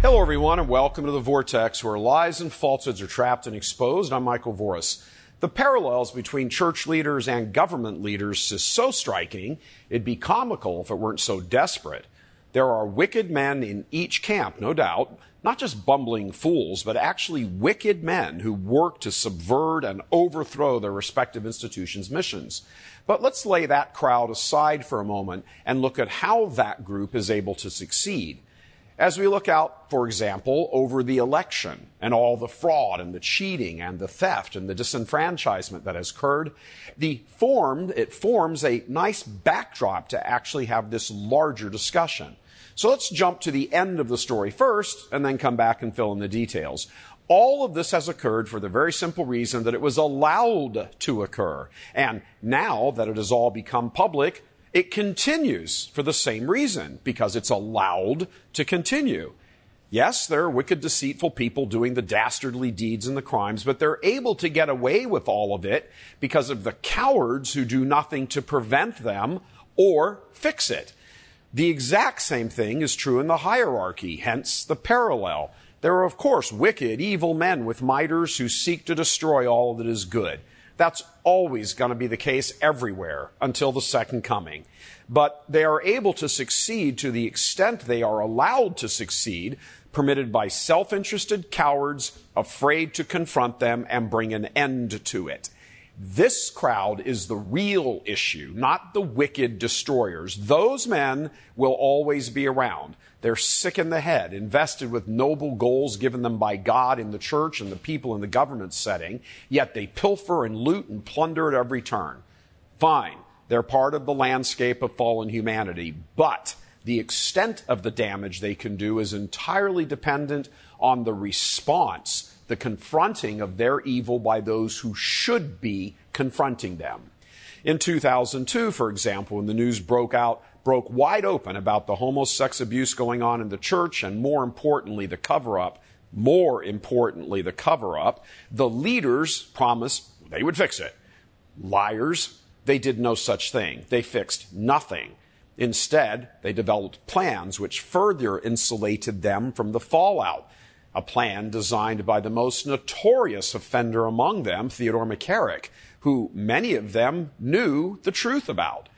Hello, everyone, and welcome to the Vortex, where lies and falsehoods are trapped and exposed. I'm Michael Voris. The parallels between church leaders and government leaders is so striking, it'd be comical if it weren't so desperate. There are wicked men in each camp, no doubt, not just bumbling fools, but actually wicked men who work to subvert and overthrow their respective institutions' missions. But let's lay that crowd aside for a moment and look at how that group is able to succeed. As we look out, for example, over the election and all the fraud and the cheating and the theft and the disenfranchisement that has occurred, the formed, it forms a nice backdrop to actually have this larger discussion. So let's jump to the end of the story first and then come back and fill in the details. All of this has occurred for the very simple reason that it was allowed to occur. And now that it has all become public, it continues for the same reason, because it's allowed to continue. Yes, there are wicked, deceitful people doing the dastardly deeds and the crimes, but they're able to get away with all of it because of the cowards who do nothing to prevent them or fix it. The exact same thing is true in the hierarchy, hence the parallel. There are, of course, wicked, evil men with miters who seek to destroy all that is good. That's always going to be the case everywhere until the second coming. But they are able to succeed to the extent they are allowed to succeed, permitted by self interested cowards afraid to confront them and bring an end to it. This crowd is the real issue, not the wicked destroyers. Those men will always be around. They're sick in the head, invested with noble goals given them by God in the church and the people in the government setting, yet they pilfer and loot and plunder at every turn. Fine. They're part of the landscape of fallen humanity, but the extent of the damage they can do is entirely dependent on the response, the confronting of their evil by those who should be confronting them. In 2002, for example, when the news broke out broke wide open about the homosex abuse going on in the church and more importantly, the cover up. More importantly, the cover up. The leaders promised they would fix it. Liars, they did no such thing. They fixed nothing. Instead, they developed plans which further insulated them from the fallout. A plan designed by the most notorious offender among them, Theodore McCarrick, who many of them knew the truth about.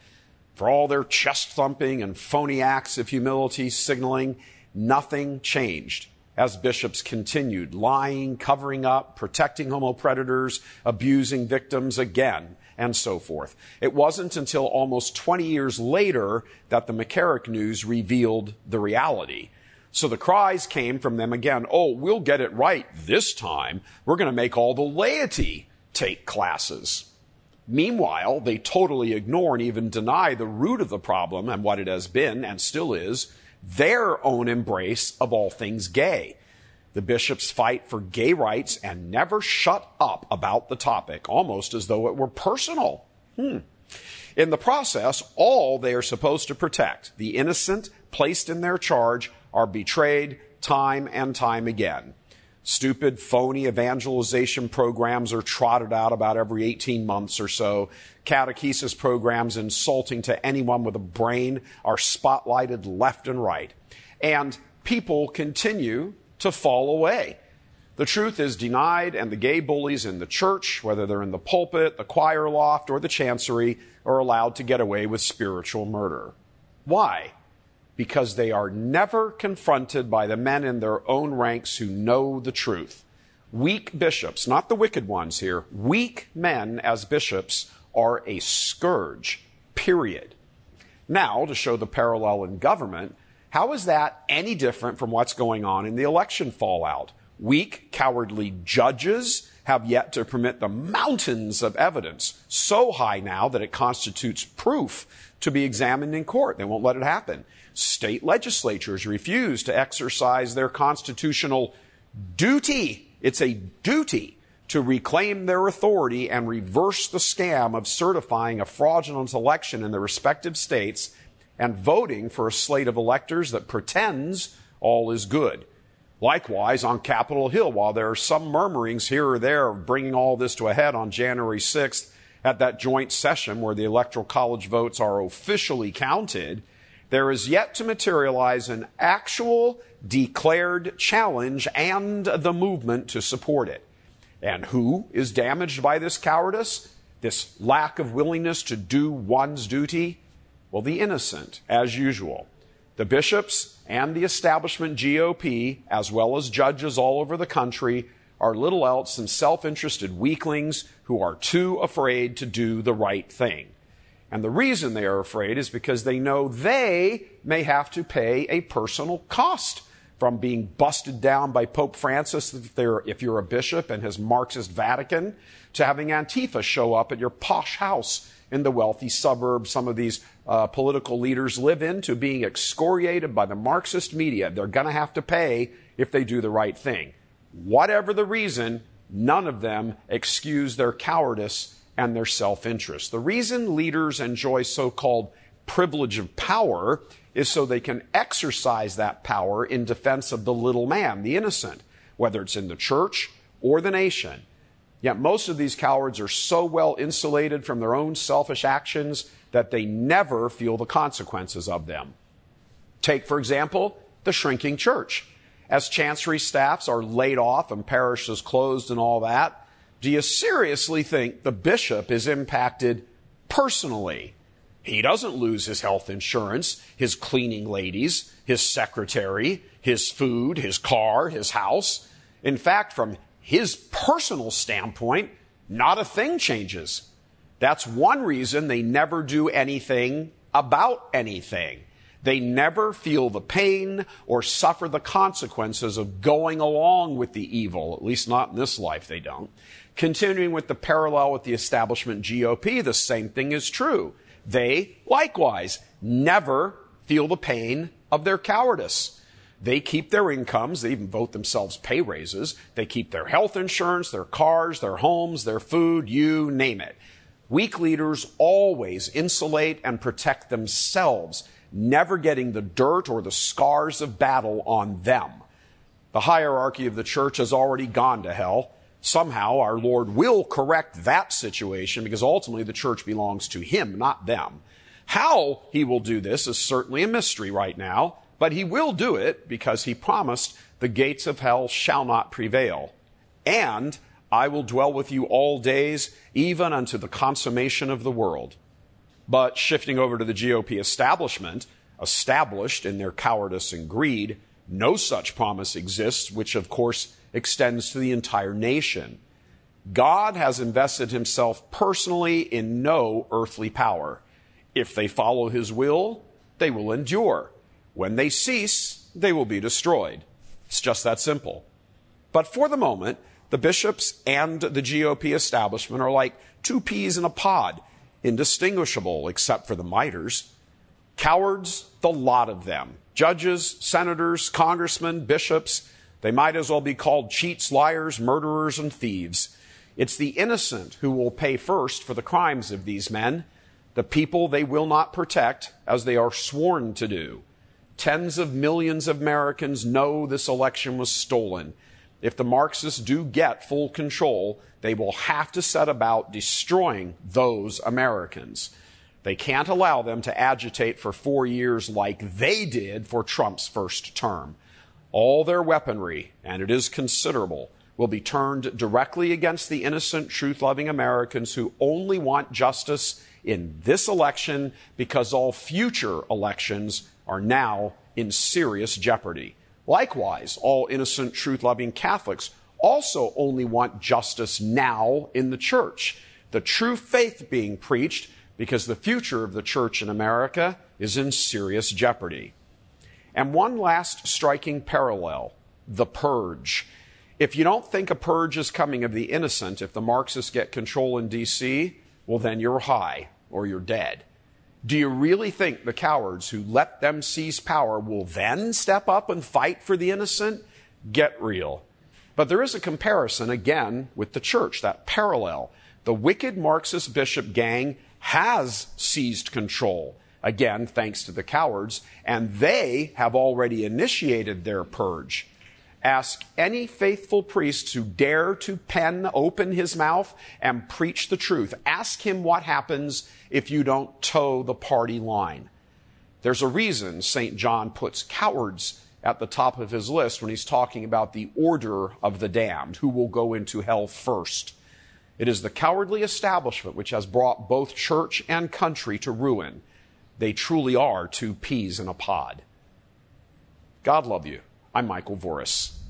For all their chest thumping and phony acts of humility signaling, nothing changed as bishops continued lying, covering up, protecting homo predators, abusing victims again, and so forth. It wasn't until almost 20 years later that the McCarrick news revealed the reality. So the cries came from them again, oh, we'll get it right this time. We're going to make all the laity take classes. Meanwhile, they totally ignore and even deny the root of the problem and what it has been and still is their own embrace of all things gay. The bishops fight for gay rights and never shut up about the topic, almost as though it were personal. Hmm. In the process, all they are supposed to protect, the innocent placed in their charge, are betrayed time and time again. Stupid, phony evangelization programs are trotted out about every 18 months or so. Catechesis programs insulting to anyone with a brain are spotlighted left and right. And people continue to fall away. The truth is denied, and the gay bullies in the church, whether they're in the pulpit, the choir loft, or the chancery, are allowed to get away with spiritual murder. Why? Because they are never confronted by the men in their own ranks who know the truth. Weak bishops, not the wicked ones here, weak men as bishops are a scourge, period. Now, to show the parallel in government, how is that any different from what's going on in the election fallout? Weak, cowardly judges have yet to permit the mountains of evidence, so high now that it constitutes proof to be examined in court. They won't let it happen. State legislatures refuse to exercise their constitutional duty. It's a duty to reclaim their authority and reverse the scam of certifying a fraudulent election in the respective states and voting for a slate of electors that pretends all is good. Likewise, on Capitol Hill, while there are some murmurings here or there of bringing all this to a head on January 6th, at that joint session where the Electoral College votes are officially counted, there is yet to materialize an actual declared challenge and the movement to support it. And who is damaged by this cowardice? This lack of willingness to do one's duty? Well, the innocent, as usual. The bishops and the establishment GOP, as well as judges all over the country, are little else than self interested weaklings who are too afraid to do the right thing. And the reason they are afraid is because they know they may have to pay a personal cost from being busted down by Pope Francis if, if, you're a bishop and his Marxist Vatican, to having Antifa show up at your posh house in the wealthy suburbs some of these uh, political leaders live in, to being excoriated by the Marxist media. They're going to have to pay if they do the right thing. Whatever the reason, none of them excuse their cowardice and their self interest. The reason leaders enjoy so called privilege of power is so they can exercise that power in defense of the little man, the innocent, whether it's in the church or the nation. Yet most of these cowards are so well insulated from their own selfish actions that they never feel the consequences of them. Take, for example, the shrinking church. As chancery staffs are laid off and parishes closed and all that, do you seriously think the bishop is impacted personally? He doesn't lose his health insurance, his cleaning ladies, his secretary, his food, his car, his house. In fact, from his personal standpoint, not a thing changes. That's one reason they never do anything about anything. They never feel the pain or suffer the consequences of going along with the evil, at least not in this life, they don't. Continuing with the parallel with the establishment GOP, the same thing is true. They, likewise, never feel the pain of their cowardice. They keep their incomes. They even vote themselves pay raises. They keep their health insurance, their cars, their homes, their food, you name it. Weak leaders always insulate and protect themselves, never getting the dirt or the scars of battle on them. The hierarchy of the church has already gone to hell somehow our Lord will correct that situation because ultimately the church belongs to Him, not them. How He will do this is certainly a mystery right now, but He will do it because He promised the gates of hell shall not prevail. And I will dwell with you all days, even unto the consummation of the world. But shifting over to the GOP establishment, established in their cowardice and greed, no such promise exists, which of course extends to the entire nation. God has invested himself personally in no earthly power. If they follow his will, they will endure. When they cease, they will be destroyed. It's just that simple. But for the moment, the bishops and the GOP establishment are like two peas in a pod, indistinguishable except for the miters. Cowards, the lot of them. Judges, senators, congressmen, bishops, they might as well be called cheats, liars, murderers, and thieves. It's the innocent who will pay first for the crimes of these men, the people they will not protect as they are sworn to do. Tens of millions of Americans know this election was stolen. If the Marxists do get full control, they will have to set about destroying those Americans. They can't allow them to agitate for four years like they did for Trump's first term. All their weaponry, and it is considerable, will be turned directly against the innocent, truth loving Americans who only want justice in this election because all future elections are now in serious jeopardy. Likewise, all innocent, truth loving Catholics also only want justice now in the church. The true faith being preached because the future of the church in America is in serious jeopardy. And one last striking parallel the purge. If you don't think a purge is coming of the innocent, if the Marxists get control in D.C., well, then you're high or you're dead. Do you really think the cowards who let them seize power will then step up and fight for the innocent? Get real. But there is a comparison again with the church, that parallel. The wicked Marxist bishop gang has seized control again, thanks to the cowards, and they have already initiated their purge. Ask any faithful priest who dare to pen open his mouth and preach the truth. Ask him what happens if you don't toe the party line. There's a reason St. John puts cowards at the top of his list when he's talking about the order of the damned, who will go into hell first. It is the cowardly establishment which has brought both church and country to ruin. They truly are two peas in a pod. God love you. I'm Michael Voris.